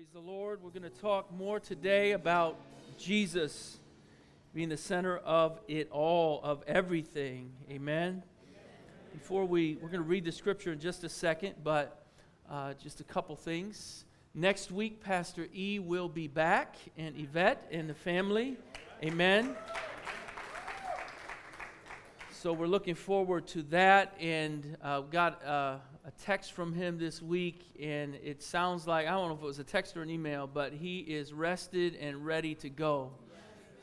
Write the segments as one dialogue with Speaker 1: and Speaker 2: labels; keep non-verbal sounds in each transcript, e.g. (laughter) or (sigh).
Speaker 1: Praise the Lord. We're going to talk more today about Jesus being the center of it all, of everything. Amen. Before we, we're going to read the scripture in just a second, but uh, just a couple things. Next week, Pastor E will be back, and Yvette and the family. Amen. So we're looking forward to that, and uh, got. Uh, a text from him this week, and it sounds like I don't know if it was a text or an email, but he is rested and ready to go.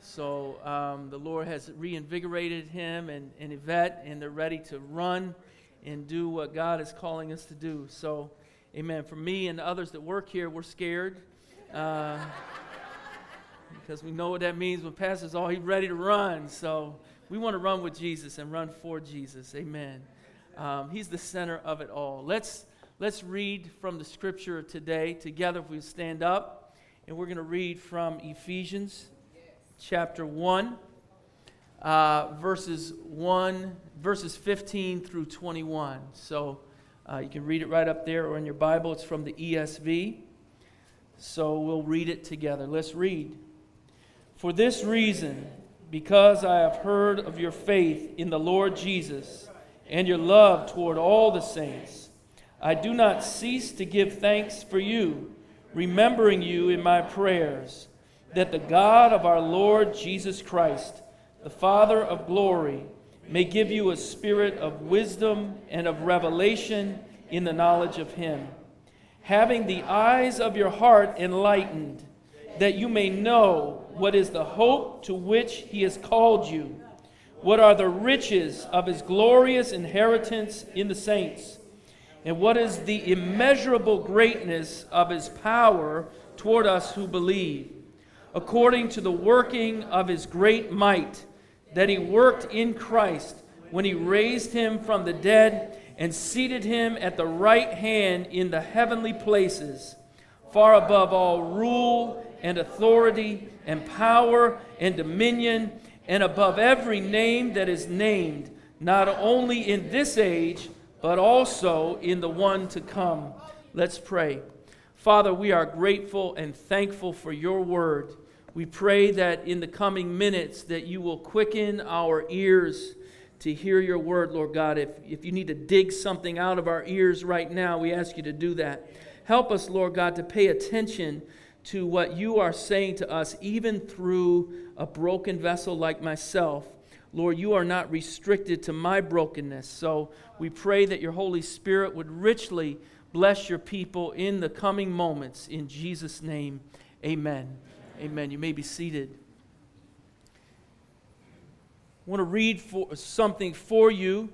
Speaker 1: So um, the Lord has reinvigorated him and, and Yvette, and they're ready to run and do what God is calling us to do. So, amen. For me and the others that work here, we're scared. Uh, because we know what that means when Pastor's all he's ready to run. So we want to run with Jesus and run for Jesus. Amen. Um, he's the center of it all. Let's, let's read from the scripture today together if we stand up. And we're going to read from Ephesians chapter 1, uh, verses 1, verses 15 through 21. So uh, you can read it right up there or in your Bible. It's from the ESV. So we'll read it together. Let's read. For this reason, because I have heard of your faith in the Lord Jesus, and your love toward all the saints. I do not cease to give thanks for you, remembering you in my prayers, that the God of our Lord Jesus Christ, the Father of glory, may give you a spirit of wisdom and of revelation in the knowledge of him, having the eyes of your heart enlightened, that you may know what is the hope to which he has called you what are the riches of his glorious inheritance in the saints? And what is the immeasurable greatness of his power toward us who believe? According to the working of his great might, that he worked in Christ when he raised him from the dead and seated him at the right hand in the heavenly places, far above all rule and authority and power and dominion and above every name that is named, not only in this age, but also in the one to come. Let's pray. Father, we are grateful and thankful for your word. We pray that in the coming minutes that you will quicken our ears to hear your word, Lord God. If, if you need to dig something out of our ears right now, we ask you to do that. Help us, Lord God, to pay attention to what you are saying to us, even through a broken vessel like myself. Lord, you are not restricted to my brokenness. So we pray that your Holy Spirit would richly bless your people in the coming moments. In Jesus' name, amen. Amen. You may be seated. I want to read for, something for you,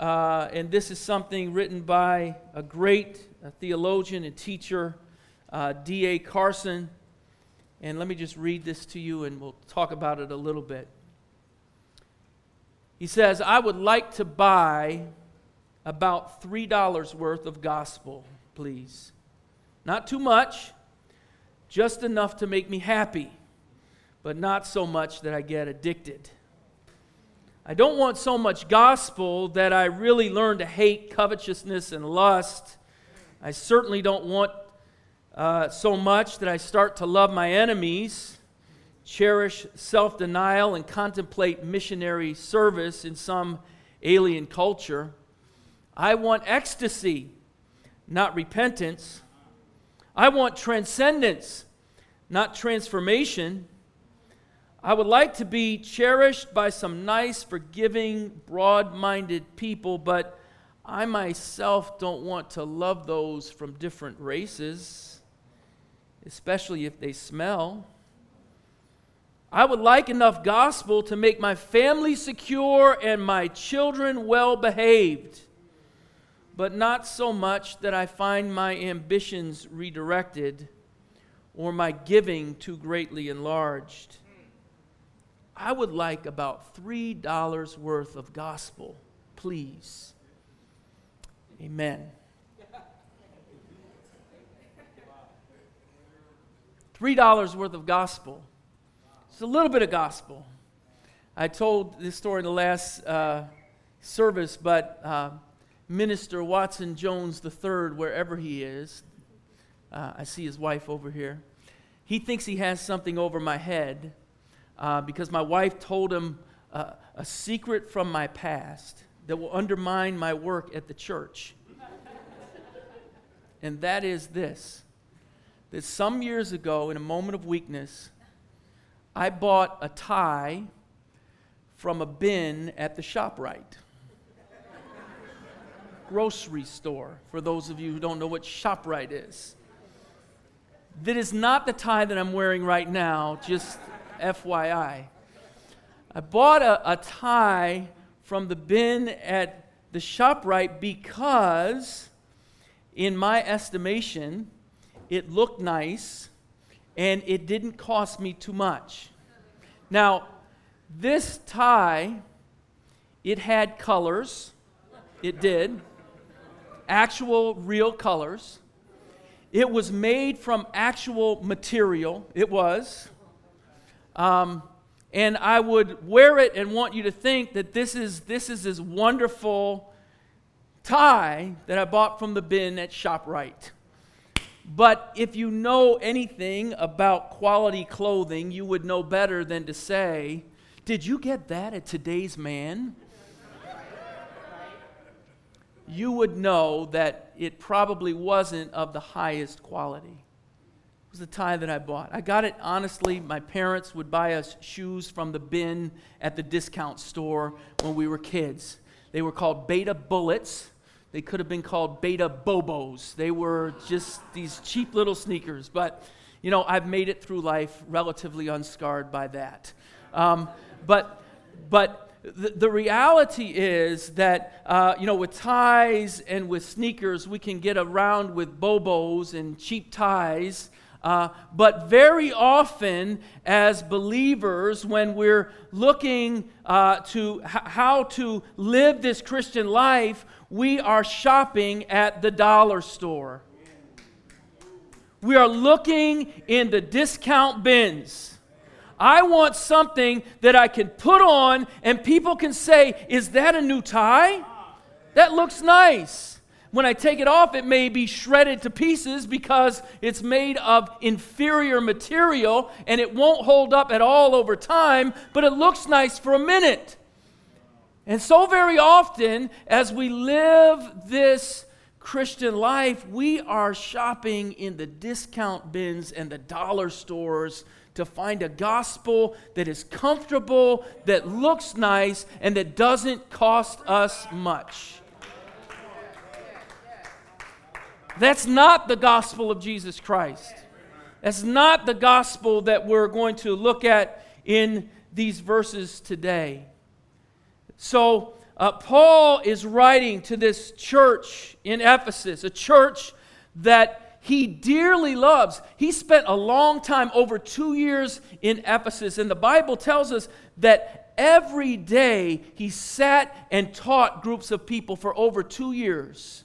Speaker 1: uh, and this is something written by a great a theologian and teacher uh, D.A. Carson. And let me just read this to you and we'll talk about it a little bit. He says, I would like to buy about $3 worth of gospel, please. Not too much, just enough to make me happy, but not so much that I get addicted. I don't want so much gospel that I really learn to hate covetousness and lust. I certainly don't want uh, so much that I start to love my enemies, cherish self denial, and contemplate missionary service in some alien culture. I want ecstasy, not repentance. I want transcendence, not transformation. I would like to be cherished by some nice, forgiving, broad minded people, but I myself don't want to love those from different races especially if they smell. I would like enough gospel to make my family secure and my children well behaved, but not so much that I find my ambitions redirected or my giving too greatly enlarged. I would like about $3 worth of gospel, please. Amen. $3 worth of gospel. It's a little bit of gospel. I told this story in the last uh, service, but uh, Minister Watson Jones III, wherever he is, Uh, I see his wife over here. He thinks he has something over my head uh, because my wife told him uh, a secret from my past that will undermine my work at the church. and that is this that some years ago, in a moment of weakness, I bought a tie from a bin at the ShopRite (laughs) grocery store, for those of you who don't know what ShopRite is. That is not the tie that I'm wearing right now, just FYI. I bought a, a tie from the bin at the ShopRite because, in my estimation, it looked nice and it didn't cost me too much. Now, this tie, it had colors. It did. Actual, real colors. It was made from actual material. It was. Um, and I would wear it and want you to think that this is this is this wonderful tie that I bought from the bin at ShopRite. But if you know anything about quality clothing, you would know better than to say, Did you get that at Today's Man? you would know that it probably wasn't of the highest quality. It was the tie that I bought. I got it honestly. My parents would buy us shoes from the bin at the discount store when we were kids. They were called Beta Bullets. They could have been called beta bobos. They were just these cheap little sneakers. But, you know, I've made it through life relatively unscarred by that. Um, but, but the, reality is that, uh, you know, with ties and with sneakers, we can get around with bobos and cheap ties. Uh, but very often, as believers, when we're looking uh, to h- how to live this Christian life, we are shopping at the dollar store. We are looking in the discount bins. I want something that I can put on and people can say, Is that a new tie? That looks nice. When I take it off, it may be shredded to pieces because it's made of inferior material and it won't hold up at all over time, but it looks nice for a minute. And so, very often, as we live this Christian life, we are shopping in the discount bins and the dollar stores to find a gospel that is comfortable, that looks nice, and that doesn't cost us much. That's not the gospel of Jesus Christ. That's not the gospel that we're going to look at in these verses today. So, uh, Paul is writing to this church in Ephesus, a church that he dearly loves. He spent a long time, over two years in Ephesus, and the Bible tells us that every day he sat and taught groups of people for over two years.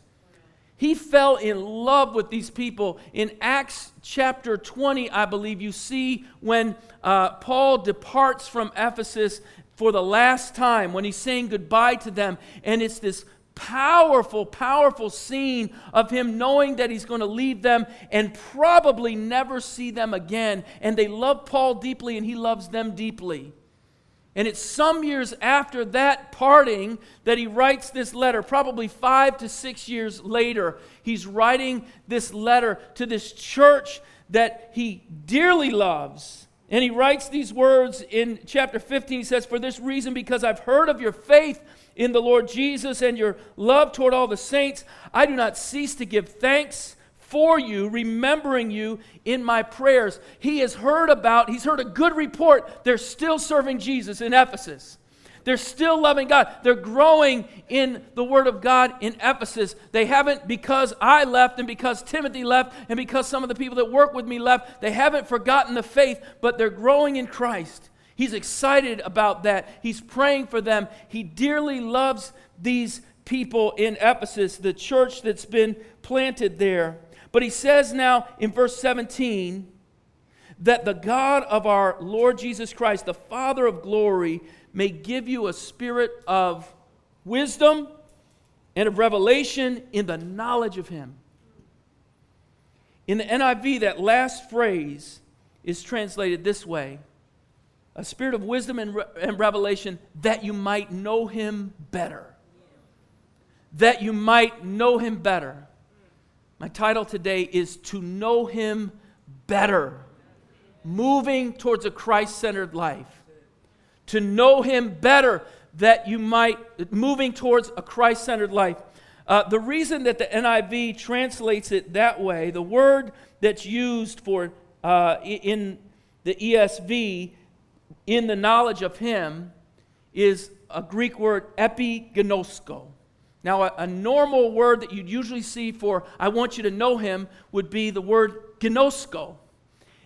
Speaker 1: He fell in love with these people. In Acts chapter 20, I believe, you see when uh, Paul departs from Ephesus for the last time, when he's saying goodbye to them. And it's this powerful, powerful scene of him knowing that he's going to leave them and probably never see them again. And they love Paul deeply, and he loves them deeply. And it's some years after that parting that he writes this letter, probably five to six years later. He's writing this letter to this church that he dearly loves. And he writes these words in chapter 15. He says, For this reason, because I've heard of your faith in the Lord Jesus and your love toward all the saints, I do not cease to give thanks for you, remembering you in my prayers. He has heard about, he's heard a good report. They're still serving Jesus in Ephesus. They're still loving God. They're growing in the Word of God in Ephesus. They haven't, because I left and because Timothy left and because some of the people that work with me left, they haven't forgotten the faith, but they're growing in Christ. He's excited about that. He's praying for them. He dearly loves these people in Ephesus, the church that's been planted there. But he says now in verse 17 that the God of our Lord Jesus Christ, the Father of glory, may give you a spirit of wisdom and of revelation in the knowledge of him. In the NIV, that last phrase is translated this way a spirit of wisdom and, re- and revelation that you might know him better. That you might know him better. My title today is To Know Him Better. Moving towards a Christ centered life. To know Him better, that you might, moving towards a Christ centered life. Uh, the reason that the NIV translates it that way, the word that's used for uh, in the ESV in the knowledge of Him is a Greek word epiginosko. Now, a, a, normal word that you'd usually see for I want you to know Him would be the word gnosko.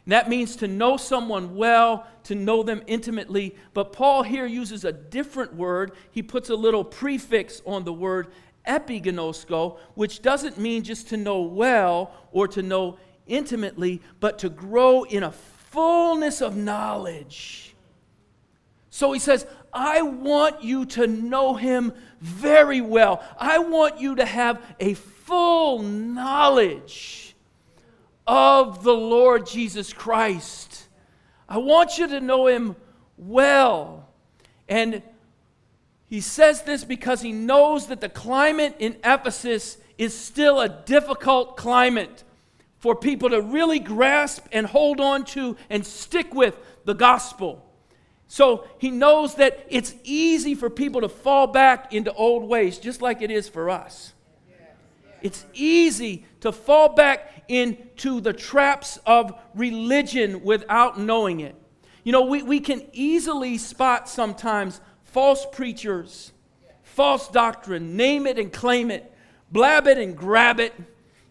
Speaker 1: And that means to know someone well, to know them intimately. But Paul here uses a different word. He puts a little prefix on the word epiginosko, which doesn't mean just to know well or to know intimately, but to grow in a fullness of knowledge. So he says, I want you to know him very well. I want you to have a full knowledge of the Lord Jesus Christ. I want you to know him well. And he says this because he knows that the climate in Ephesus is still a difficult climate for people to really grasp and hold on to and stick with the gospel. So he knows that it's easy for people to fall back into old ways, just like it is for us. It's easy to fall back into the traps of religion without knowing it. You know, we, we can easily spot sometimes false preachers, false doctrine, name it and claim it, blab it and grab it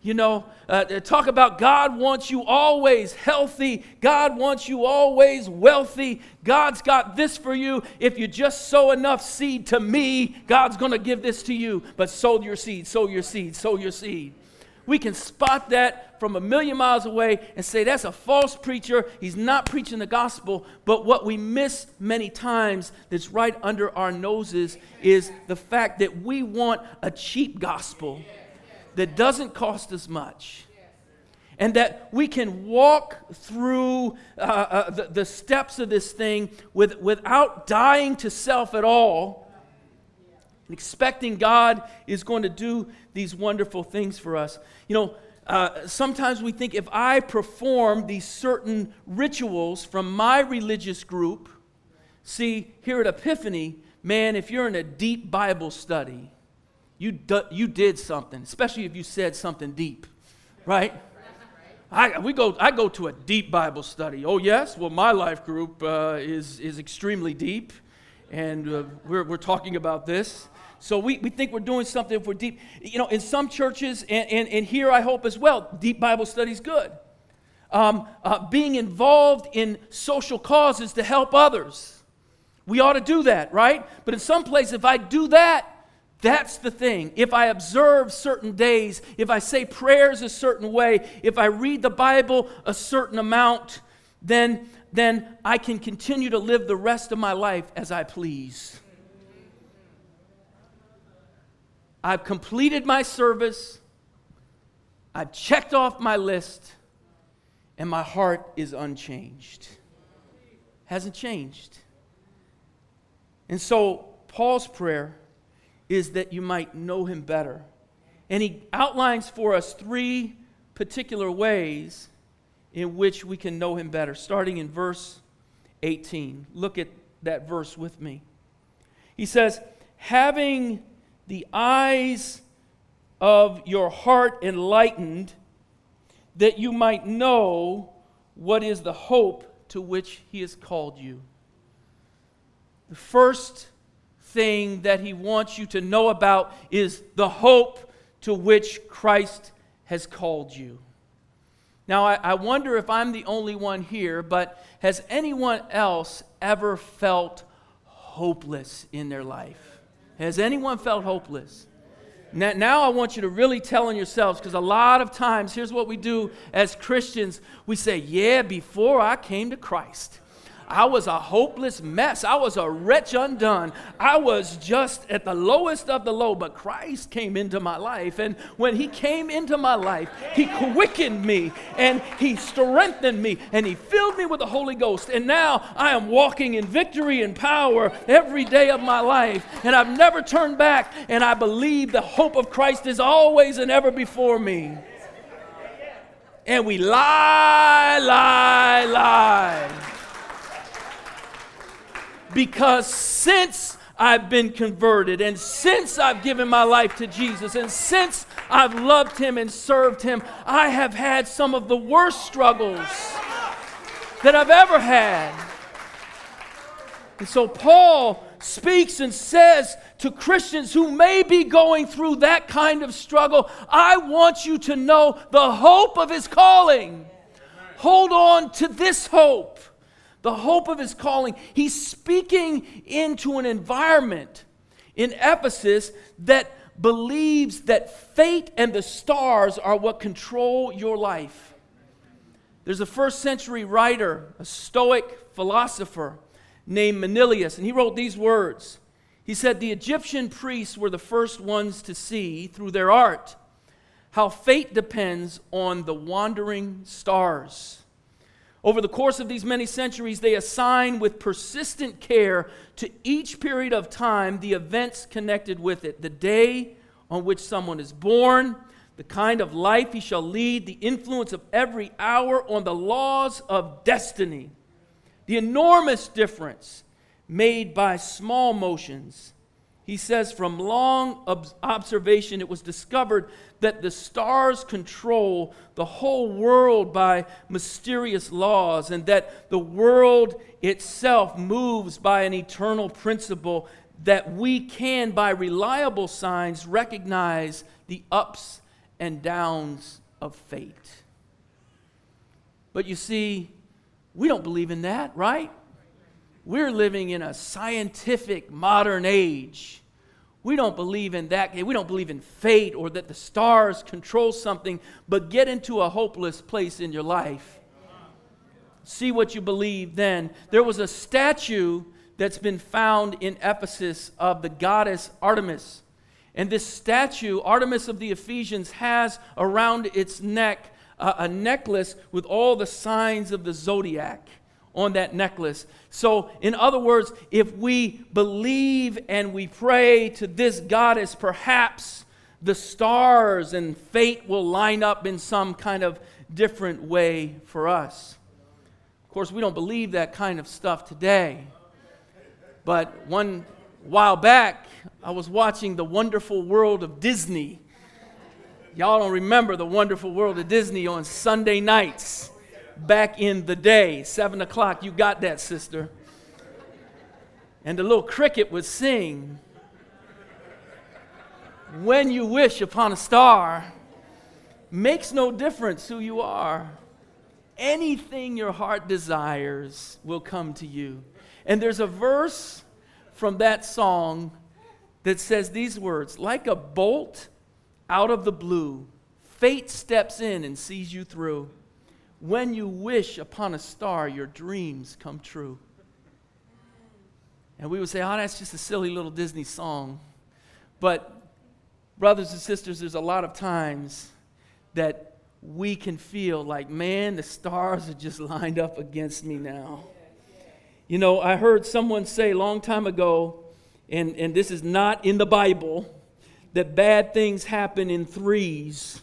Speaker 1: you know, uh, talk about God wants you always healthy. God wants you always wealthy. God's got this for you. If you just sow enough seed to me, God's going to give this to you. But sow your seed, sow your seed, sow your seed. We can spot that from a million miles away and say that's a false preacher. He's not preaching the gospel. But what we miss many times that's right under our noses is the fact that we want a cheap gospel that doesn't cost us much. And that we can walk through uh, uh, the, the steps of this thing with, without dying to self at all, and expecting God is going to do these wonderful things for us. You know, uh, sometimes we think if I perform these certain rituals from my religious group, see, here at Epiphany, man, if you're in a deep Bible study, you, you did something, especially if you said something deep, right? I, we go, I go to a deep Bible study. Oh, yes? Well, my life group uh, is, is extremely deep, and uh, we're, we're talking about this. So we, we think we're doing something if we're deep. You know, in some churches, and, and, and here I hope as well, deep Bible study is good. Um, uh, being involved in social causes to help others. We ought to do that, right? But in some places, if I do that, that's the thing. If I observe certain days, if I say prayers a certain way, if I read the Bible a certain amount, then, then I can continue to live the rest of my life as I please. I've completed my service, I've checked off my list, and my heart is unchanged. Hasn't changed. And so, Paul's prayer is that you might know him better. And he outlines for us three particular ways in which we can know him better, starting in verse 18. Look at that verse with me. He says, Having the eyes of your heart enlightened, that you might know what is the hope to which he has called you. The first thing that he wants you to know about is the hope to which Christ has called you. Now, I, I, wonder if I'm the only one here, but has anyone else ever felt hopeless in their life? Has anyone felt hopeless? Now, now I want you to really tell on yourselves because a lot of times, here's what we do as Christians we say, Yeah, before I came to Christ, I was a hopeless mess. I was a wretch undone. I was just at the lowest of the low, but Christ came into my life. And when He came into my life, He quickened me and He strengthened me and He filled me with the Holy Ghost. And now I am walking in victory and power every day of my life. And I've never turned back. And I believe the hope of Christ is always and ever before me. And we lie, lie, lie because since I've been converted and since I've given my life to Jesus and since I've loved Him and served Him, I have had some of the worst struggles that I've ever had. And so Paul speaks and says to Christians who may be going through that kind of struggle, I want you to know the hope of his calling. Hold on to this hope the hope of his calling. He's speaking into an environment in Ephesus that believes that fate and the stars are what control your life. There's a first century writer, a Stoic philosopher named Manilius, and he wrote these words. He said, The Egyptian priests were the first ones to see through their art how fate depends on the wandering stars. Over the course of these many centuries, they assign with persistent care to each period of time the events connected with it the day on which someone is born, the kind of life he shall lead, the influence of every hour on the laws of destiny, the enormous difference made by small motions. He says, from long observation, it was discovered that the stars control the whole world by mysterious laws, and that the world itself moves by an eternal principle that we can, by reliable signs, recognize the ups and downs of fate. But you see, we don't believe in that, right? We're living in a scientific modern age we don't believe in that. We don't believe in fate or that the stars control something, but get into a hopeless place in your life. See what you believe then. There was a statue that's been found in Ephesus of the goddess Artemis. And this statue, Artemis of the Ephesians, has around its neck a, a necklace with all the signs of the zodiac on that necklace. So, in other words, if we believe and we pray to this goddess, perhaps the stars and fate will line up in some kind of different way for us. Of course, we don't believe that kind of stuff today. But one while back, I was watching The Wonderful World of Disney. Y'all don't remember The Wonderful World of Disney on Sunday nights back in the day. Seven o'clock, you got that, sister. And the little cricket would sing, When you wish upon a star, makes no difference who you are. Anything your heart desires will come to you. And there's a verse from that song that says these words like a bolt out of the blue, fate steps in and sees you through. When you wish upon a star, your dreams come true. And we would say, oh, that's just a silly little Disney song. But, brothers and sisters, there's a lot of times that we can feel like, man, the stars are just lined up against me now. You know, I heard someone say a long time ago, and, and this is not in the Bible, that bad things happen in threes.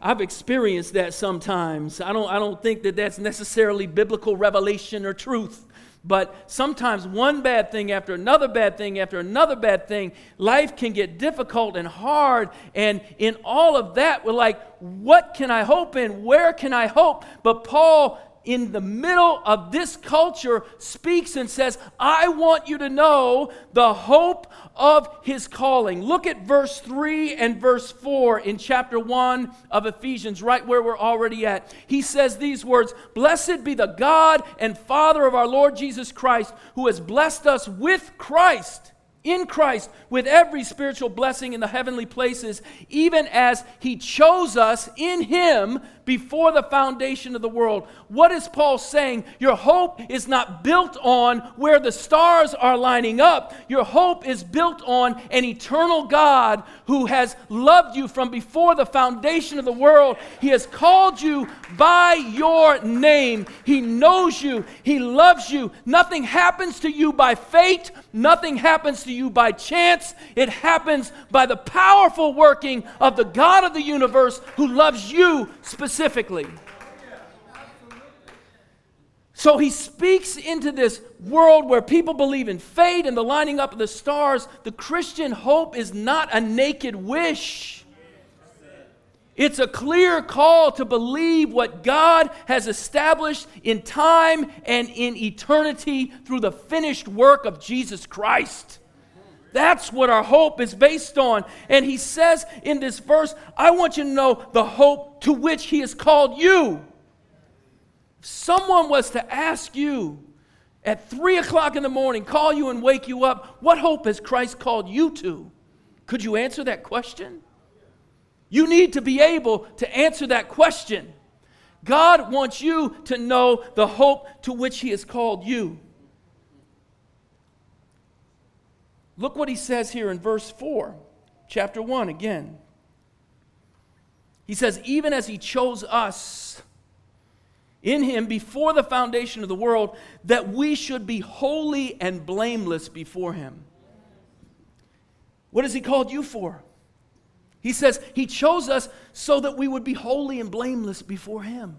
Speaker 1: I've experienced that sometimes. I don't, I don't think that that's necessarily biblical revelation or truth. But sometimes one bad thing after another bad thing after another bad thing, life can get difficult and hard. And in all of that, we're like, what can I hope in? Where can I hope? But Paul in the middle of this culture speaks and says, I want you to know the hope of his calling. Look at verse 3 and verse 4 in chapter 1 of Ephesians, right where we're already at. He says these words Blessed be the God and Father of our Lord Jesus Christ, who has blessed us with Christ in Christ with every spiritual blessing in the heavenly places, even as He chose us in Him before the foundation of the world. What is Paul saying? Your hope is not built on where the stars are lining up. Your hope is built on an eternal God who has loved you from before the foundation of the world. He has called you by your name. He knows you. He loves you. Nothing happens to you by fate. Nothing happens to you by chance. It happens by the powerful working of the God of the universe who loves you specifically. So he speaks into this world where people believe in fate and the lining up of the stars. The Christian hope is not a naked wish. It's a clear call to believe what God has established in time and in eternity through the finished work of Jesus Christ. That's what our hope is based on. And he says in this verse, I want you to know the hope to which he has called you. If someone was to ask you at three o'clock in the morning, call you and wake you up, what hope has Christ called you to? Could you answer that question? You need to be able to answer that question. God wants you to know the hope to which He has called you. Look what He says here in verse 4, chapter 1 again. He says, Even as He chose us in Him before the foundation of the world, that we should be holy and blameless before Him. What has He called you for? He says He chose us so that we would be holy and blameless before Him.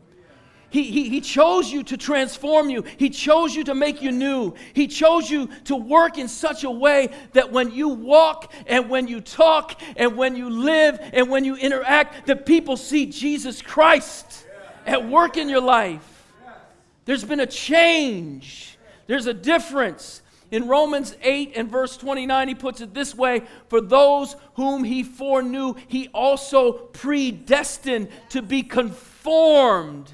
Speaker 1: He, he, he chose you to transform you. He chose you to make you new. He chose you to work in such a way that when you walk and when you talk and when you live and when you interact, that people see Jesus Christ at work in your life. There's been a change, there's a difference. In Romans 8 and verse 29, he puts it this way For those whom he foreknew, he also predestined to be conformed.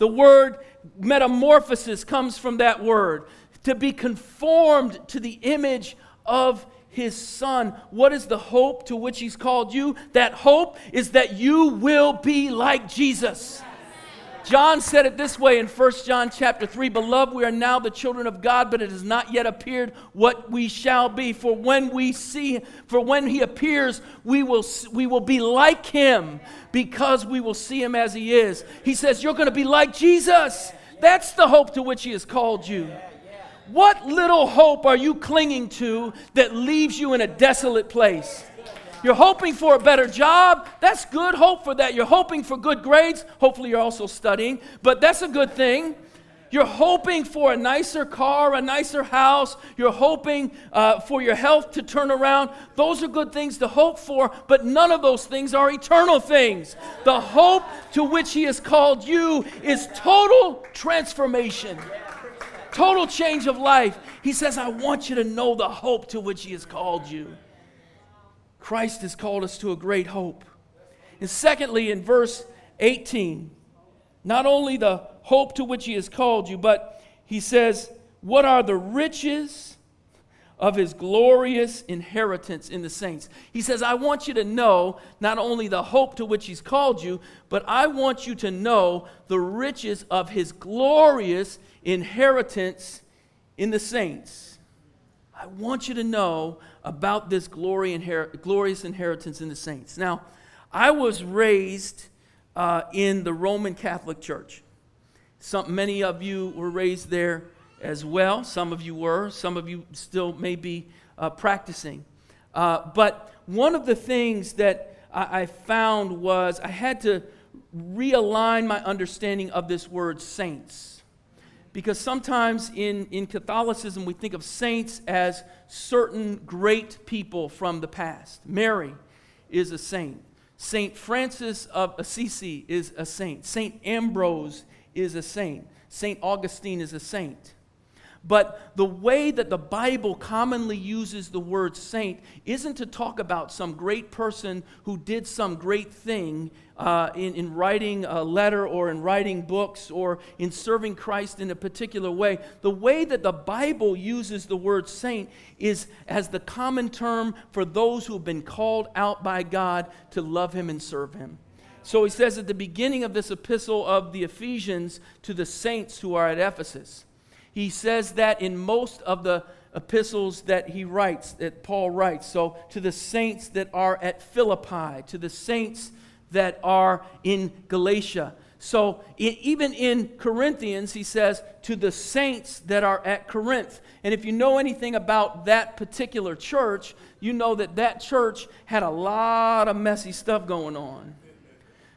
Speaker 1: The word metamorphosis comes from that word to be conformed to the image of his son. What is the hope to which he's called you? That hope is that you will be like Jesus. John said it this way in 1 John chapter 3 Beloved, we are now the children of God, but it has not yet appeared what we shall be. For when we see, for when he appears, we will, we will be like him because we will see him as he is. He says, You're going to be like Jesus. That's the hope to which he has called you. What little hope are you clinging to that leaves you in a desolate place? You're hoping for a better job. That's good. Hope for that. You're hoping for good grades. Hopefully, you're also studying, but that's a good thing. You're hoping for a nicer car, a nicer house. You're hoping uh, for your health to turn around. Those are good things to hope for, but none of those things are eternal things. The hope to which He has called you is total transformation, total change of life. He says, I want you to know the hope to which He has called you. Christ has called us to a great hope. And secondly, in verse 18, not only the hope to which he has called you, but he says, What are the riches of his glorious inheritance in the saints? He says, I want you to know not only the hope to which he's called you, but I want you to know the riches of his glorious inheritance in the saints. I want you to know about this glory inher- glorious inheritance in the saints. Now, I was raised uh, in the Roman Catholic Church. Some, many of you were raised there as well. Some of you were. Some of you still may be uh, practicing. Uh, but one of the things that I, I found was I had to realign my understanding of this word saints because sometimes in, in Catholicism we think of saints as certain great people from the past. Mary is a saint. Saint Francis of Assisi is a saint. Saint Ambrose is a saint. Saint Augustine is a saint. But the way that the Bible commonly uses the word saint isn't to talk about some great person who did some great thing uh, in, in writing a letter or in writing books or in serving Christ in a particular way. The way that the Bible uses the word saint is as the common term for those who have been called out by God to love Him and serve Him. So he says at the beginning of this epistle of the Ephesians to the saints who are at Ephesus. He says that in most of the epistles that he writes, that Paul writes. So to the saints that are at Philippi, to the saints that are in Galatia. So even in Corinthians, he says, to the saints that are at Corinth. And if you know anything about that particular church, you know that that church had a lot of messy stuff going on.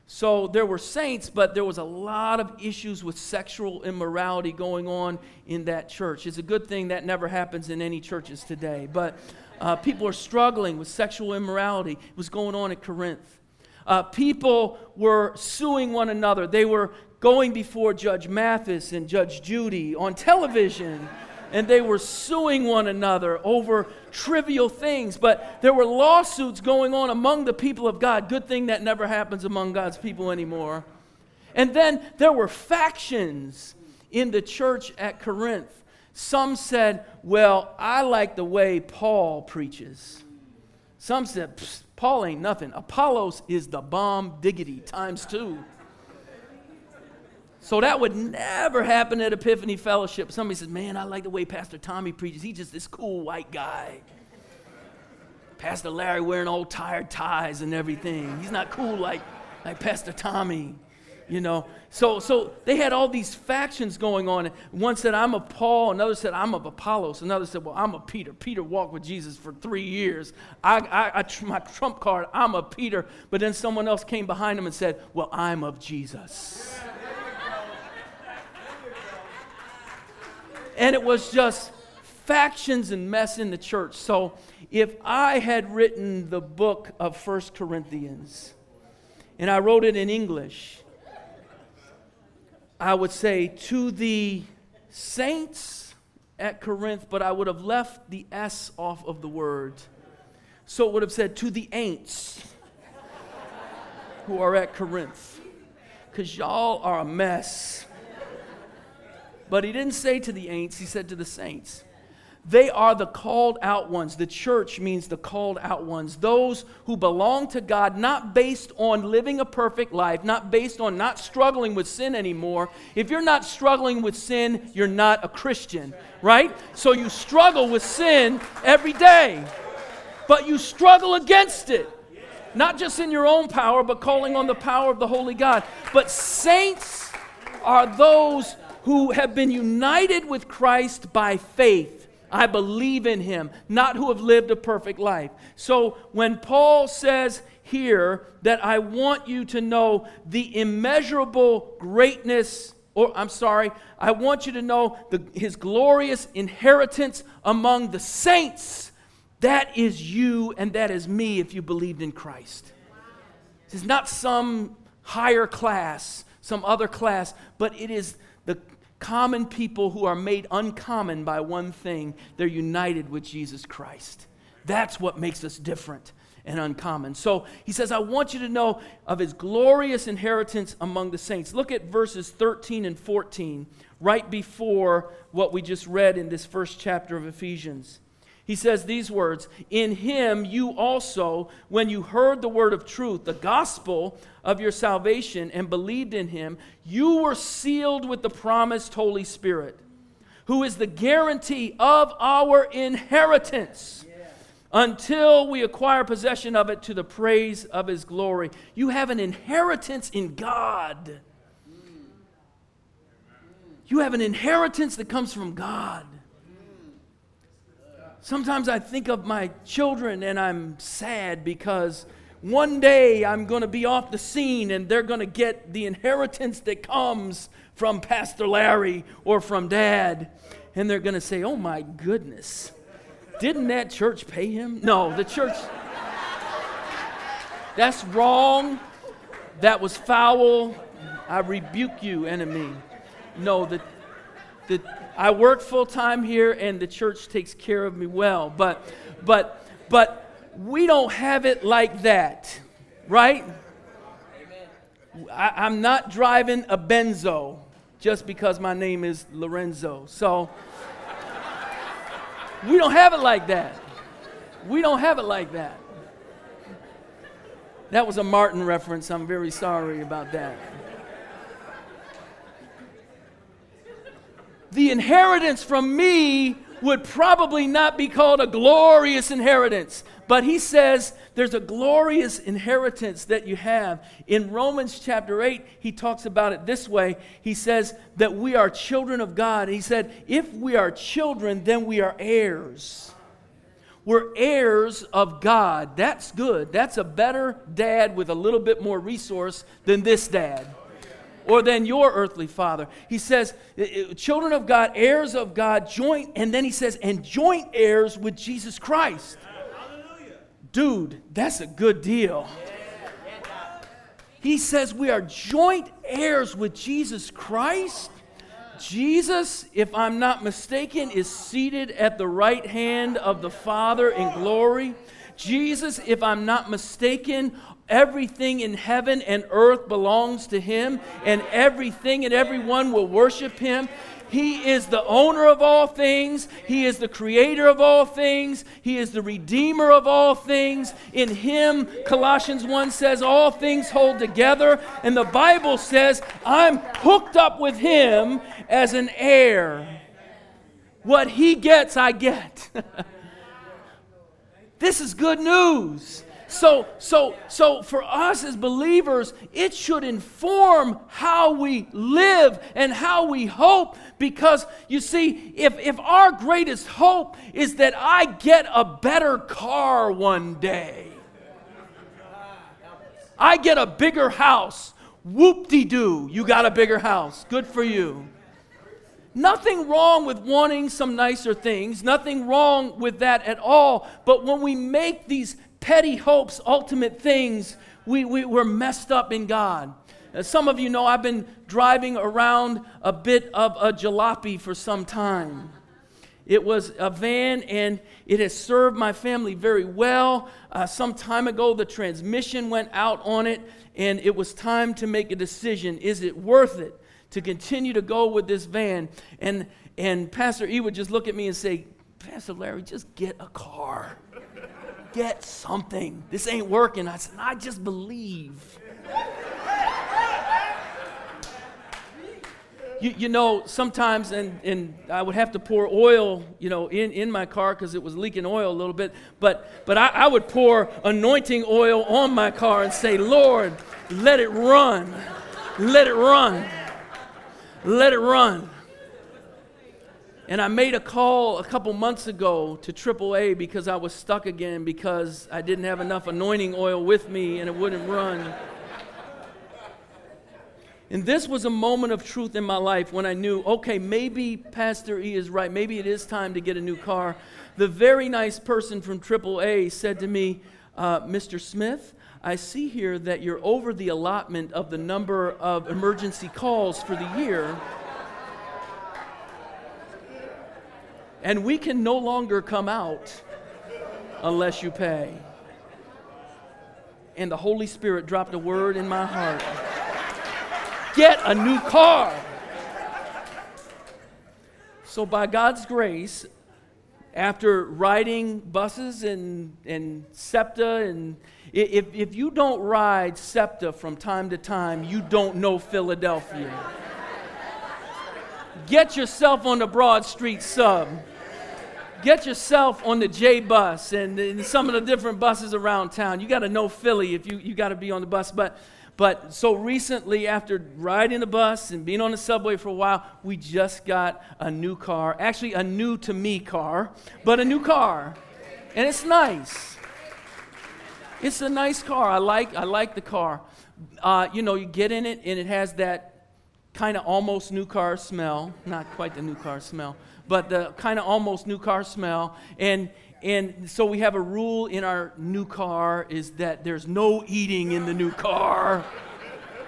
Speaker 1: So there were saints, but there was a lot of issues with sexual immorality going on in that church. It's a good thing that never happens in any churches today. But uh, people are struggling with sexual immorality. It was going on at Corinth. Uh, people were suing one another. They were going before Judge Mathis and Judge Judy on television and they were suing one another over trivial things. But there were lawsuits going on among the people of God. Good thing that never happens among God's people anymore. And then there were factions in the church at Corinth. Some said, Well, I like the way Paul preaches. Some said, Paul ain't nothing. Apollos is the bomb diggity times two. So that would never happen at Epiphany Fellowship. Somebody says, Man, I like the way Pastor Tommy preaches. He's just this cool white guy. Pastor Larry wearing old tired ties and everything. He's not cool like, like Pastor Tommy, you know. So, so they had all these factions going on. One said, I'm of Paul. Another said, I'm of Apollos. Another said, Well, I'm a Peter. Peter walked with Jesus for three years. I, I, I, my trump card, I'm a Peter. But then someone else came behind him and said, Well, I'm of Jesus. And it was just factions and mess in the church. So if I had written the book of First Corinthians and I wrote it in English, I would say to the saints at Corinth, but I would have left the S off of the word. So it would have said to the ain'ts who are at Corinth, because y'all are a mess. But he didn't say to the ain'ts, he said to the saints. They are the called out ones. The church means the called out ones. Those who belong to God, not based on living a perfect life, not based on not struggling with sin anymore. If you're not struggling with sin, you're not a Christian, right? So you struggle with sin every day, but you struggle against it. Not just in your own power, but calling on the power of the Holy God. But saints are those who have been united with Christ by faith. I believe in him, not who have lived a perfect life. So when Paul says here that I want you to know the immeasurable greatness, or I'm sorry, I want you to know the, his glorious inheritance among the saints. That is you and that is me if you believed in Christ. Is not some higher class, some other class, but it is common people who are made uncommon by one thing they're united with Jesus Christ. That's what makes us different and uncommon. So he says, I want you to know of his glorious inheritance among the saints. Look at verses 13 and 14, right before what we just read in this first chapter of Ephesians. He says these words In him you also, when you heard the word of truth, the gospel of your salvation, and believed in him, you were sealed with the promised Holy Spirit, who is the guarantee of our inheritance until we acquire possession of it to the praise of his glory. You have an inheritance in God. Mm. You have an inheritance that comes from God. Sometimes I think of my children and I'm sad because one day I'm going to be off the scene and they're going to get the inheritance that comes from Pastor Larry or from dad. And they're going to say, oh my goodness, didn't that church pay him? No, the church. That's wrong. That was foul. I rebuke you, enemy. No, the, the, I work full time here and the church takes care of me well. But, but, but we don't have it like that, right? I, am not driving a Benzo just because my name is Lorenzo. So we don't have it like that. We don't have it like that. That was a Martin reference. I'm very sorry about that. The inheritance from me would probably not be called a glorious inheritance. But he says there's a glorious inheritance that you have. In Romans chapter 8, he talks about it this way. He says that we are children of God. He said, if we are children, then we are heirs. We're heirs of God. That's good. That's a better dad with a little bit more resource than this dad or than your earthly father. He says, children of God, heirs of God, joint, and then he says, and joint heirs with Jesus Christ. Hallelujah. Dude, that's a good deal. He says we are joint heirs with Jesus Christ. Jesus, if I'm not mistaken, is seated at the right hand of the Father in glory. Jesus, if I'm not mistaken, Everything in heaven and earth belongs to him, and everything and everyone will worship him. He is the owner of all things. He is the creator of all things. He is the redeemer of all things. In him, Colossians 1 says, all things hold together. And the Bible says, I'm hooked up with him as an heir. What he gets, I get. (laughs) this is good news. So, so, so for us as believers, it should inform how we live and how we hope. Because you see, if, if our greatest hope is that I get a better car one day, I get a bigger house, whoop de doo, you got a bigger house. Good for you. Nothing wrong with wanting some nicer things, nothing wrong with that at all. But when we make these petty hopes, ultimate things, we, we, we're messed up in God. As some of you know, I've been driving around a bit of a jalopy for some time. It was a van and it has served my family very well. Uh, some time ago, the transmission went out on it and it was time to make a decision. Is it worth it to continue to go with this van? And, and Pastor E would just look at me and say, Pastor Larry, just get a car get something. This ain't working. I said, I just believe. You, you, know, sometimes, and, and I would have to pour oil, you know, in, in my car because it was leaking oil a little bit. But, but I, I would pour anointing oil on my car and say, Lord, let it run. Let it run. Let it run. And I made a call a couple months ago to AAA because I was stuck again because I didn't have enough anointing oil with me and it wouldn't run. And this was a moment of truth in my life when I knew, okay, maybe Pastor E is right. Maybe it is time to get a new car. The very nice person from AAA said to me, uh, Mr. Smith, I see here that you're over the allotment of the number of emergency calls for the year. And we can no longer come out unless you pay. And the Holy Spirit dropped a word in my heart get a new car. So, by God's grace, after riding buses and, and SEPTA, and if, if you don't ride SEPTA from time to time, you don't know Philadelphia. Get yourself on the Broad Street sub get yourself on the J bus and, and some of the different buses around town. You got to know Philly if you, you got to be on the bus. But, but so recently, after riding the bus and being on the subway for a while, we just got a new car. Actually, a new to me car, but a new car. And it's nice. It's a nice car. I like, I like the car. Uh, you know, you get in it and it has that kind of almost new car smell. Not quite the new car smell but the kind of almost new car smell. And, and so we have a rule in our new car is that there's no eating in the new car.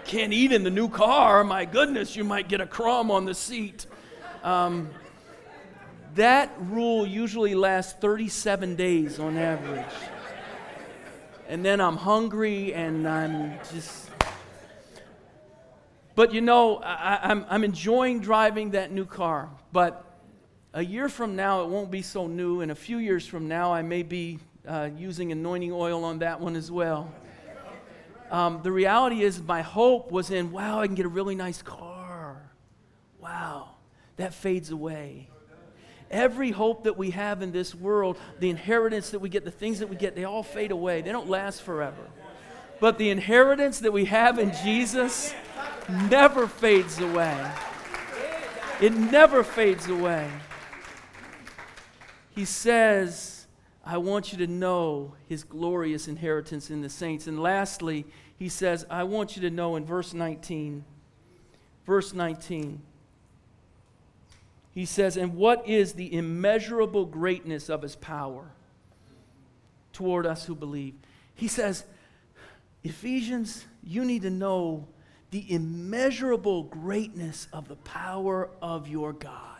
Speaker 1: Can't eat in the new car. My goodness, you might get a crumb on the seat. Um, that rule usually lasts 37 days on average. And then I'm hungry and I'm just. But you know, I, I'm, I'm enjoying driving that new car. But a year from now, it won't be so new, and a few years from now, I may be uh, using anointing oil on that one as well. Um, the reality is, my hope was in, wow, I can get a really nice car. Wow, that fades away. Every hope that we have in this world, the inheritance that we get, the things that we get, they all fade away. They don't last forever. But the inheritance that we have in Jesus never fades away. It never fades away. He says, I want you to know his glorious inheritance in the saints. And lastly, he says, I want you to know in verse 19, verse 19, he says, And what is the immeasurable greatness of his power toward us who believe? He says, Ephesians, you need to know the immeasurable greatness of the power of your God.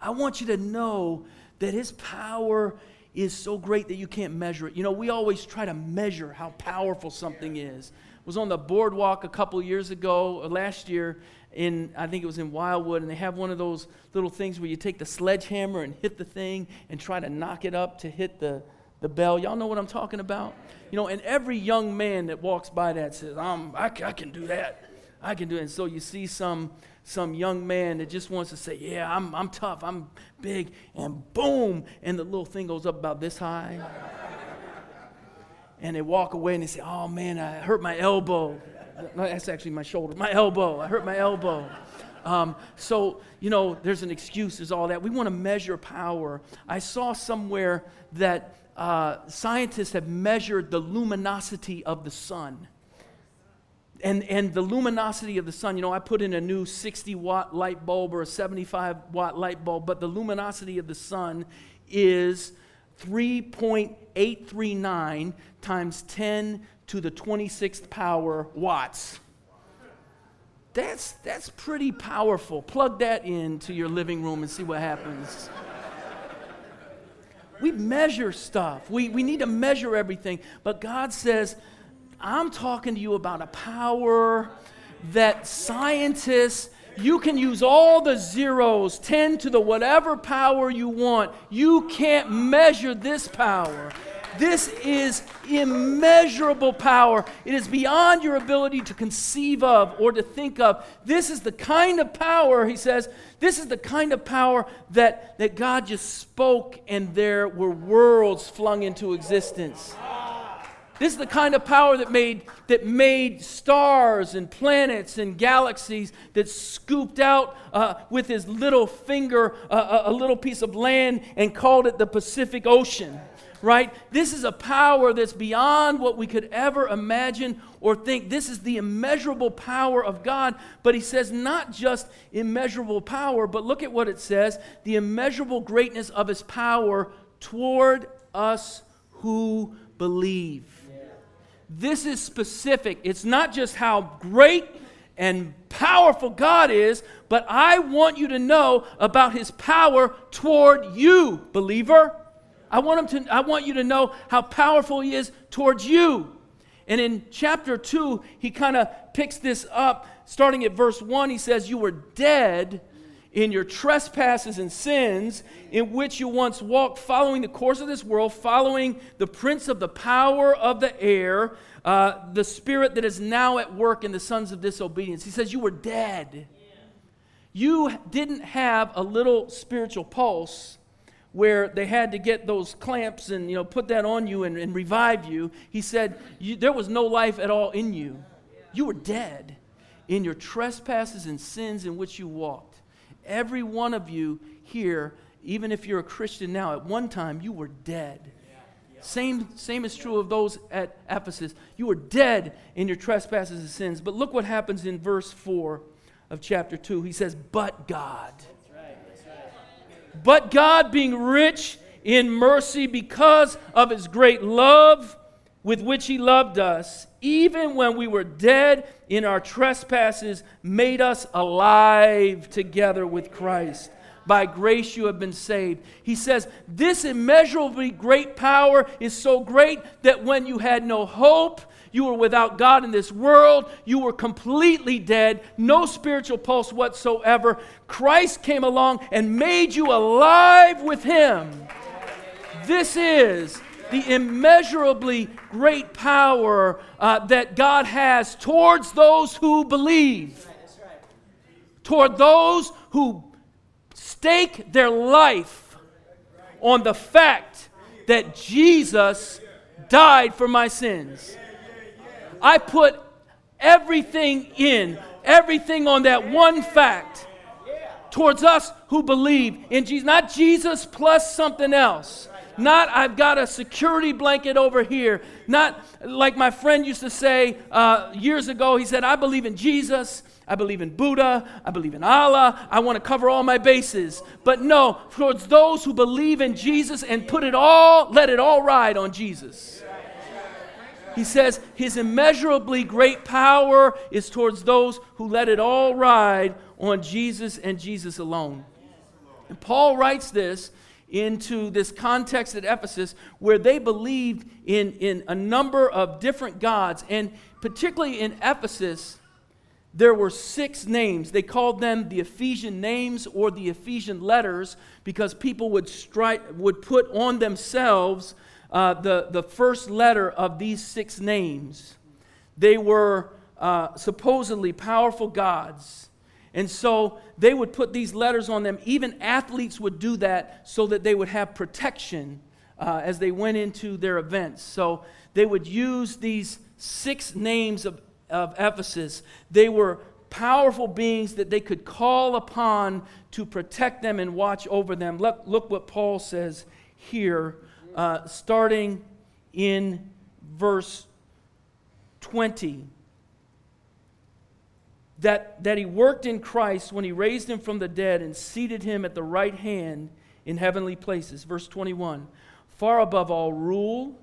Speaker 1: I want you to know that his power is so great that you can't measure it. You know, we always try to measure how powerful something is. I was on the boardwalk a couple years ago, uh, last year, in I think it was in Wildwood, and they have one of those little things where you take the sledgehammer and hit the thing and try to knock it up to hit the, the bell. Y'all know what I'm talking about? You know, and every young man that walks by that says, um, I, I can do that. I can do it. And so you see some some young man that just wants to say, Yeah, I'm, I'm tough, I'm big, and boom, and the little thing goes up about this high. and they walk away and they say, Oh man, I hurt my elbow. No, That's actually my shoulder. My elbow. I hurt my elbow. Um, so, you know, there's an excuse, there's all that. We want to measure power. I saw somewhere that uh, scientists have measured the luminosity of the sun and, and the luminosity of the sun, you know, I put in a new 60 watt light bulb or a 75 watt light bulb, but the luminosity of the sun is 3.839 times 10 to the 26th power watts. That's, that's pretty powerful. Plug that into your living room and see what happens. we measure stuff, we, we need to measure everything, but God says, I'm talking to you about a power that scientists, you can use all the zeros, 10 to the whatever power you want. You can't measure this power. This is immeasurable power. It is beyond your ability to conceive of or to think of. This is the kind of power, he says, this is the kind of power that, that God just spoke and there were worlds flung into existence. This is the kind of power that made, that made stars and planets and galaxies that scooped out uh, with his little finger uh, a little piece of land and called it the Pacific Ocean, right? This is a power that's beyond what we could ever imagine or think. This is the immeasurable power of God. But he says not just immeasurable power, but look at what it says the immeasurable greatness of his power toward us who believe. This is specific. It's not just how great and powerful God is, but I want you to know about his power toward you, believer. I want, him to, I want you to know how powerful he is towards you. And in chapter 2, he kind of picks this up. Starting at verse 1, he says, You were dead in your trespasses and sins, in which you once walked, following the course of this world, following the prince of the power of the air, uh, the spirit that is now at work in the sons of disobedience. He says, You were dead. You didn't have a little spiritual pulse where they had to get those clamps and you know put that on you and, and revive you he said there was no life at all in you you were dead in your trespasses and sins in which you walked Every one of you here, even if you're a Christian now, at one time you were dead. Same, same is true of those at Ephesus. You were dead in your trespasses and sins. But look what happens in verse 4 of chapter 2. He says, But God. But God, being rich in mercy because of his great love with which he loved us, even when we were dead in our trespasses, made us alive together with Christ. By grace you have been saved. He says, This immeasurably great power is so great that when you had no hope, you were without God in this world, you were completely dead, no spiritual pulse whatsoever. Christ came along and made you alive with Him. This is the immeasurably great power uh, that God has towards those who believe, toward those who stake their life on the fact that Jesus died for my sins. I put everything in, everything on that one fact towards us who believe in Jesus. Not Jesus plus something else. Not I've got a security blanket over here. Not like my friend used to say uh, years ago. He said, I believe in Jesus. I believe in Buddha. I believe in Allah. I want to cover all my bases. But no, towards those who believe in Jesus and put it all, let it all ride on Jesus. He says, His immeasurably great power is towards those who let it all ride on Jesus and Jesus alone. And Paul writes this into this context at Ephesus where they believed in, in a number of different gods. And particularly in Ephesus, there were six names. They called them the Ephesian names or the Ephesian letters because people would, strike, would put on themselves uh, the, the first letter of these six names. They were uh, supposedly powerful gods. And so they would put these letters on them. Even athletes would do that so that they would have protection uh, as they went into their events. So they would use these six names of, of Ephesus. They were powerful beings that they could call upon to protect them and watch over them. Look, look what Paul says here uh, starting in verse 20. That, that he worked in Christ when he raised him from the dead and seated him at the right hand in heavenly places. Verse 21 Far above all rule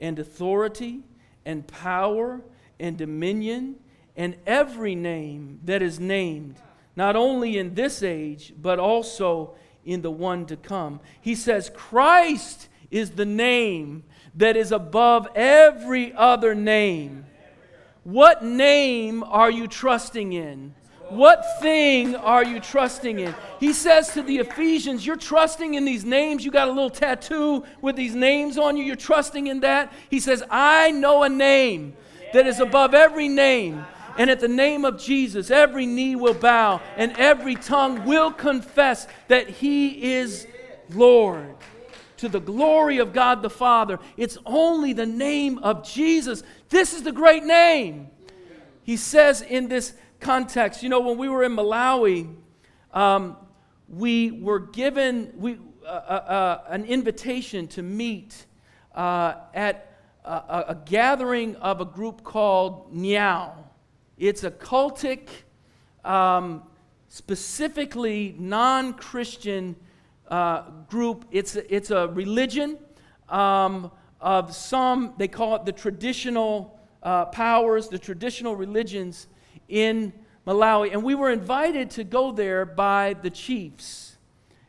Speaker 1: and authority and power and dominion and every name that is named, not only in this age, but also in the one to come. He says, Christ is the name that is above every other name. What name are you trusting in? What thing are you trusting in? He says to the Ephesians, You're trusting in these names. You got a little tattoo with these names on you. You're trusting in that. He says, I know a name that is above every name. And at the name of Jesus, every knee will bow and every tongue will confess that He is Lord to the glory of God the Father. It's only the name of Jesus. This is the great name. He says in this context, you know, when we were in Malawi, um, we were given we, uh, uh, uh an invitation to meet uh, at a, a, gathering of a group called Nyau. It's a cultic, um, specifically non Christian uh, group. It's it's a religion um, of some, they call it the traditional uh, powers, the traditional religions in Malawi. And we were invited to go there by the chiefs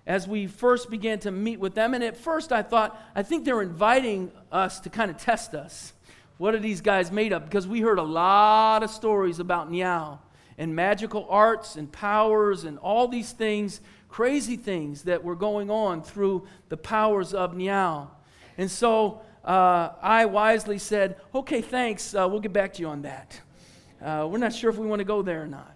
Speaker 1: as we first began to meet with them. And at first I thought, I think they're inviting us to kind of test us. What are these guys made of? Because we heard a lot of stories about Nyau and magical arts and powers and all these things crazy things that were going on through the powers of Nyau. And so uh, I wisely said, okay, thanks, uh, we'll get back to you on that. Uh, we're not sure if we want to go there or not.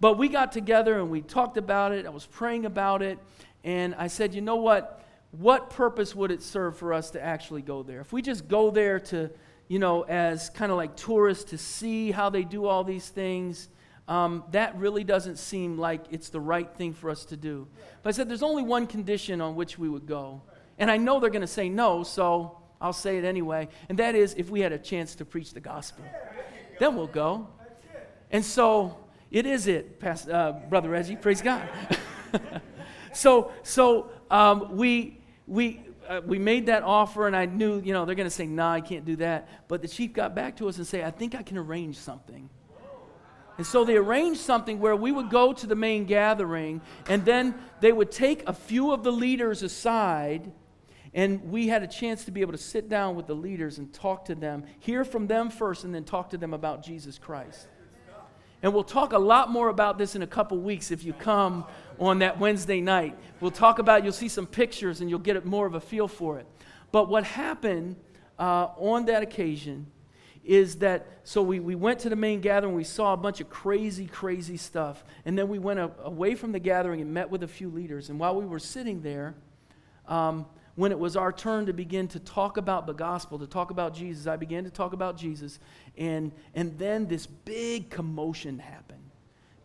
Speaker 1: But we got together and we talked about it. I was praying about it. And I said, you know what? What purpose would it serve for us to actually go there? If we just go there to, you know, as kind of like tourists to see how they do all these things, um, that really doesn't seem like it's the right thing for us to do. But I said, there's only one condition on which we would go. And I know they're going to say no, so I'll say it anyway. And that is if we had a chance to preach the gospel. Then we'll go. And so it is it, Pastor, uh, Brother Reggie. Praise God. (laughs) so so um, we, we, uh, we made that offer, and I knew, you know, they're going to say, nah, I can't do that. But the chief got back to us and say, I think I can arrange something. And so they arranged something where we would go to the main gathering, and then they would take a few of the leaders aside, and we had a chance to be able to sit down with the leaders and talk to them, hear from them first, and then talk to them about Jesus Christ. And we'll talk a lot more about this in a couple weeks if you come on that Wednesday night. We'll talk about, you'll see some pictures and you'll get more of a feel for it. but what happened uh, on that occasion is that so we, we went to the main gathering we saw a bunch of crazy crazy stuff. And then we went a, away from the gathering and met with a few leaders. And while we were sitting there um, when it was our turn to begin to talk about the gospel to talk about jesus i began to talk about jesus. And and then this big commotion happened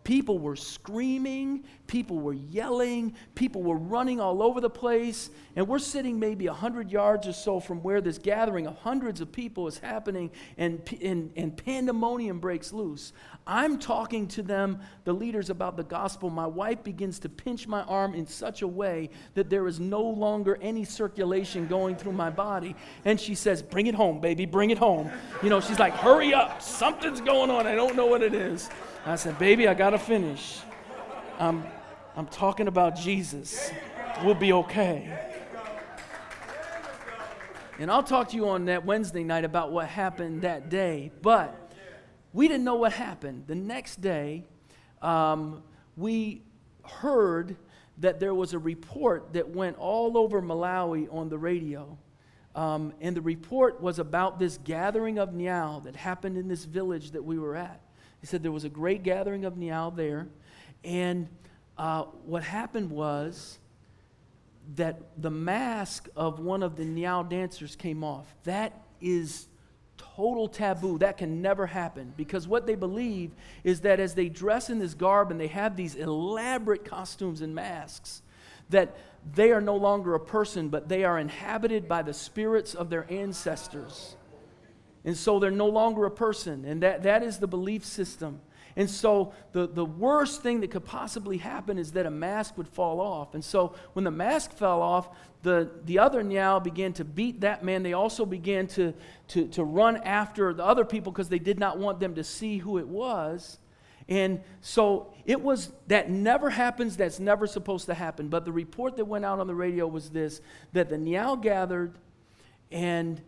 Speaker 1: People were screaming, people were yelling, people were running all over the place. And we're sitting maybe 100 yards or so from where this gathering of hundreds of people is happening, and, and, and pandemonium breaks loose. I'm talking to them, the leaders, about the gospel. My wife begins to pinch my arm in such a way that there is no longer any circulation going through my body. And she says, Bring it home, baby, bring it home. You know, she's like, Hurry up, something's going on. I don't know what it is. I said, Baby, I got to finish. I'm, I'm talking about Jesus. We'll be okay. And I'll talk to you on that Wednesday night about what happened that day. But we didn't know what happened. The next day, um, we heard that there was a report that went all over Malawi on the radio. Um, and the report was about this gathering of Nyau that happened in this village that we were at. He said there was a great gathering of Nyau there. And uh, what happened was that the mask of one of the Nyau dancers came off. That is total taboo. That can never happen because what they believe is that as they dress in this garb and they have these elaborate costumes and masks, that they are no longer a person, but they are inhabited by the spirits of their ancestors. And so they're no longer a person. And that, that is the belief system. And so the, the worst thing that could possibly happen is that a mask would fall off. And so when the mask fell off, the, the other Nyau began to beat that man. They also began to, to, to run after the other people because they did not want them to see who it was. And so it was that never happens, that's never supposed to happen. But the report that went out on the radio was this that the Nyau gathered and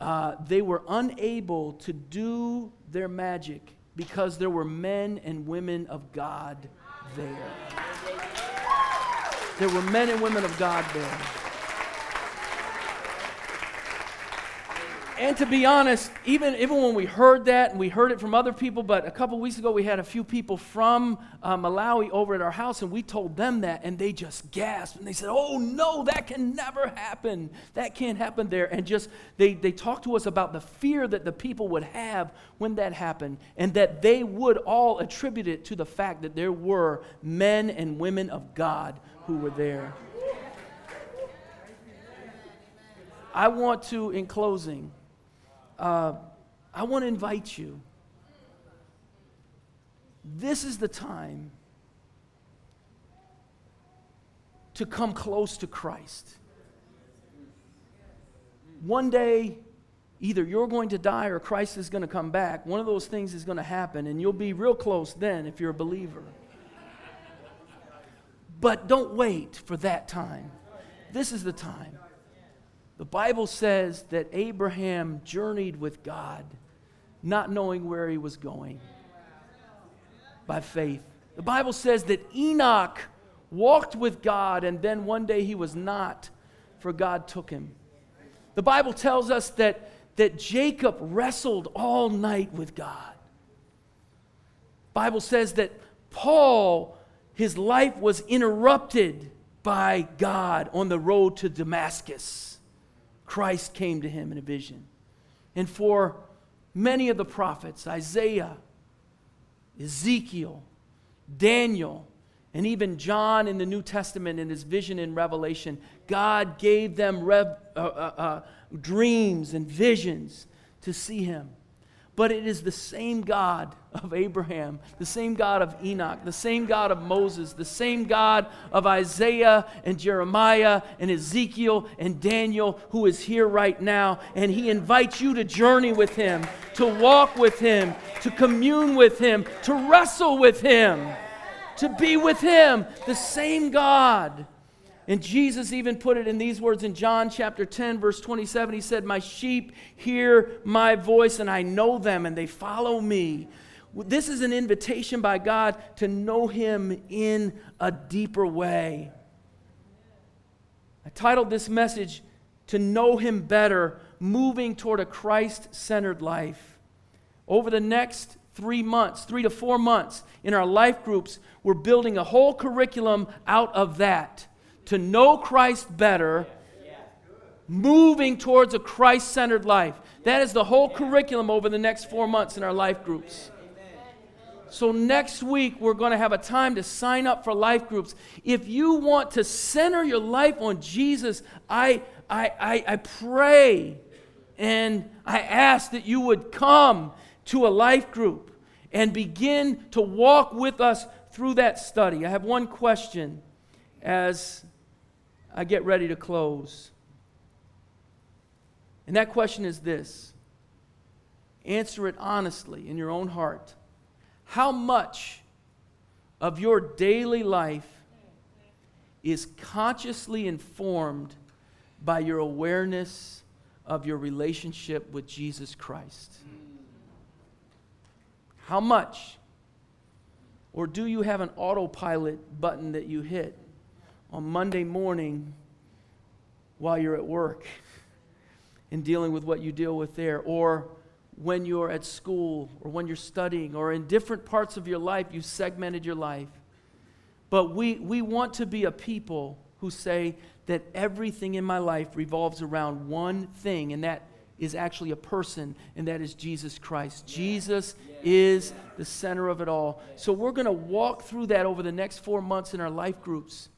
Speaker 1: uh, they were unable to do their magic because there were men and women of God there. There were men and women of God there. And to be honest, even, even when we heard that, and we heard it from other people, but a couple weeks ago we had a few people from uh, Malawi over at our house, and we told them that, and they just gasped. And they said, Oh, no, that can never happen. That can't happen there. And just, they, they talked to us about the fear that the people would have when that happened, and that they would all attribute it to the fact that there were men and women of God who were there. I want to, in closing, uh, I want to invite you. This is the time to come close to Christ. One day, either you're going to die or Christ is going to come back. One of those things is going to happen, and you'll be real close then if you're a believer. But don't wait for that time. This is the time. The Bible says that Abraham journeyed with God, not knowing where he was going by faith. The Bible says that Enoch walked with God and then one day he was not, for God took him. The Bible tells us that, that Jacob wrestled all night with God. Bible says that Paul, his life was interrupted by God on the road to Damascus. Christ came to him in a vision. And for many of the prophets, Isaiah, Ezekiel, Daniel, and even John in the New Testament in his vision in Revelation, God gave them rev, uh, uh, uh, dreams and visions to see him. But it is the same God of Abraham, the same God of Enoch, the same God of Moses, the same God of Isaiah and Jeremiah and Ezekiel and Daniel who is here right now. And he invites you to journey with him, to walk with him, to commune with him, to wrestle with him, to be with him. The same God. And Jesus even put it in these words in John chapter 10, verse 27. He said, My sheep hear my voice, and I know them, and they follow me. This is an invitation by God to know Him in a deeper way. I titled this message, to know Him better, moving toward a Christ centered life. Over the next three months, three to four months in our life groups, we're building a whole curriculum out of that to know Christ better, moving towards a Christ centered life. That is the whole curriculum over the next four months in our life groups. So, next week, we're going to have a time to sign up for life groups. If you want to center your life on Jesus, I, I, I, I pray and I ask that you would come to a life group and begin to walk with us through that study. I have one question as I get ready to close. And that question is this answer it honestly in your own heart. How much of your daily life is consciously informed by your awareness of your relationship with Jesus Christ? How much? Or do you have an autopilot button that you hit on Monday morning while you're at work and dealing with what you deal with there? Or when you're at school or when you're studying or in different parts of your life, you've segmented your life. But we, we want to be a people who say that everything in my life revolves around one thing, and that is actually a person, and that is Jesus Christ. Yeah. Jesus yeah. is yeah. the center of it all. So we're going to walk through that over the next four months in our life groups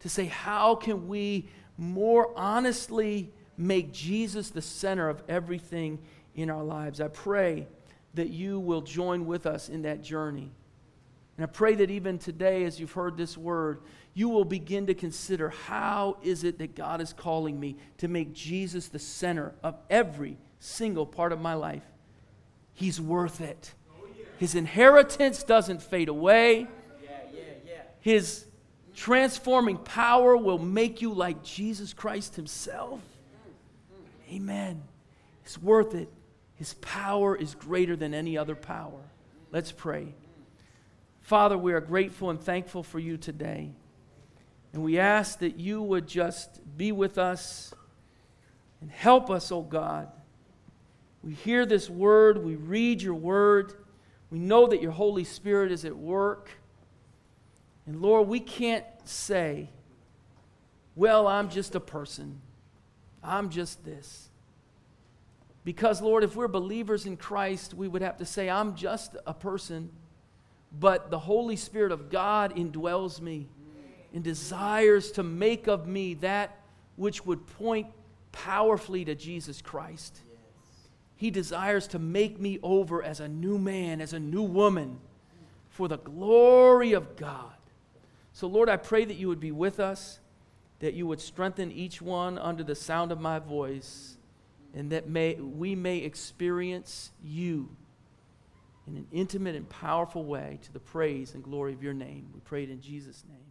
Speaker 1: to say, how can we more honestly make Jesus the center of everything in our lives? I pray that you will join with us in that journey. And I pray that even today, as you've heard this word, you will begin to consider how is it that God is calling me to make Jesus the center of every single part of my life. He's worth it. Oh, His inheritance doesn't fade away. His transforming power will make you like Jesus Christ Himself. Amen. It's worth it. His power is greater than any other power. Let's pray. Father, we are grateful and thankful for you today. And we ask that you would just be with us and help us, oh God. We hear this word, we read your word, we know that your Holy Spirit is at work. And Lord, we can't say, well, I'm just a person, I'm just this. Because, Lord, if we're believers in Christ, we would have to say, I'm just a person, but the Holy Spirit of God indwells me and desires to make of me that which would point powerfully to Jesus Christ. He desires to make me over as a new man, as a new woman, for the glory of God. So, Lord, I pray that you would be with us, that you would strengthen each one under the sound of my voice, and that may, we may experience you in an intimate and powerful way to the praise and glory of your name. We pray it in Jesus' name.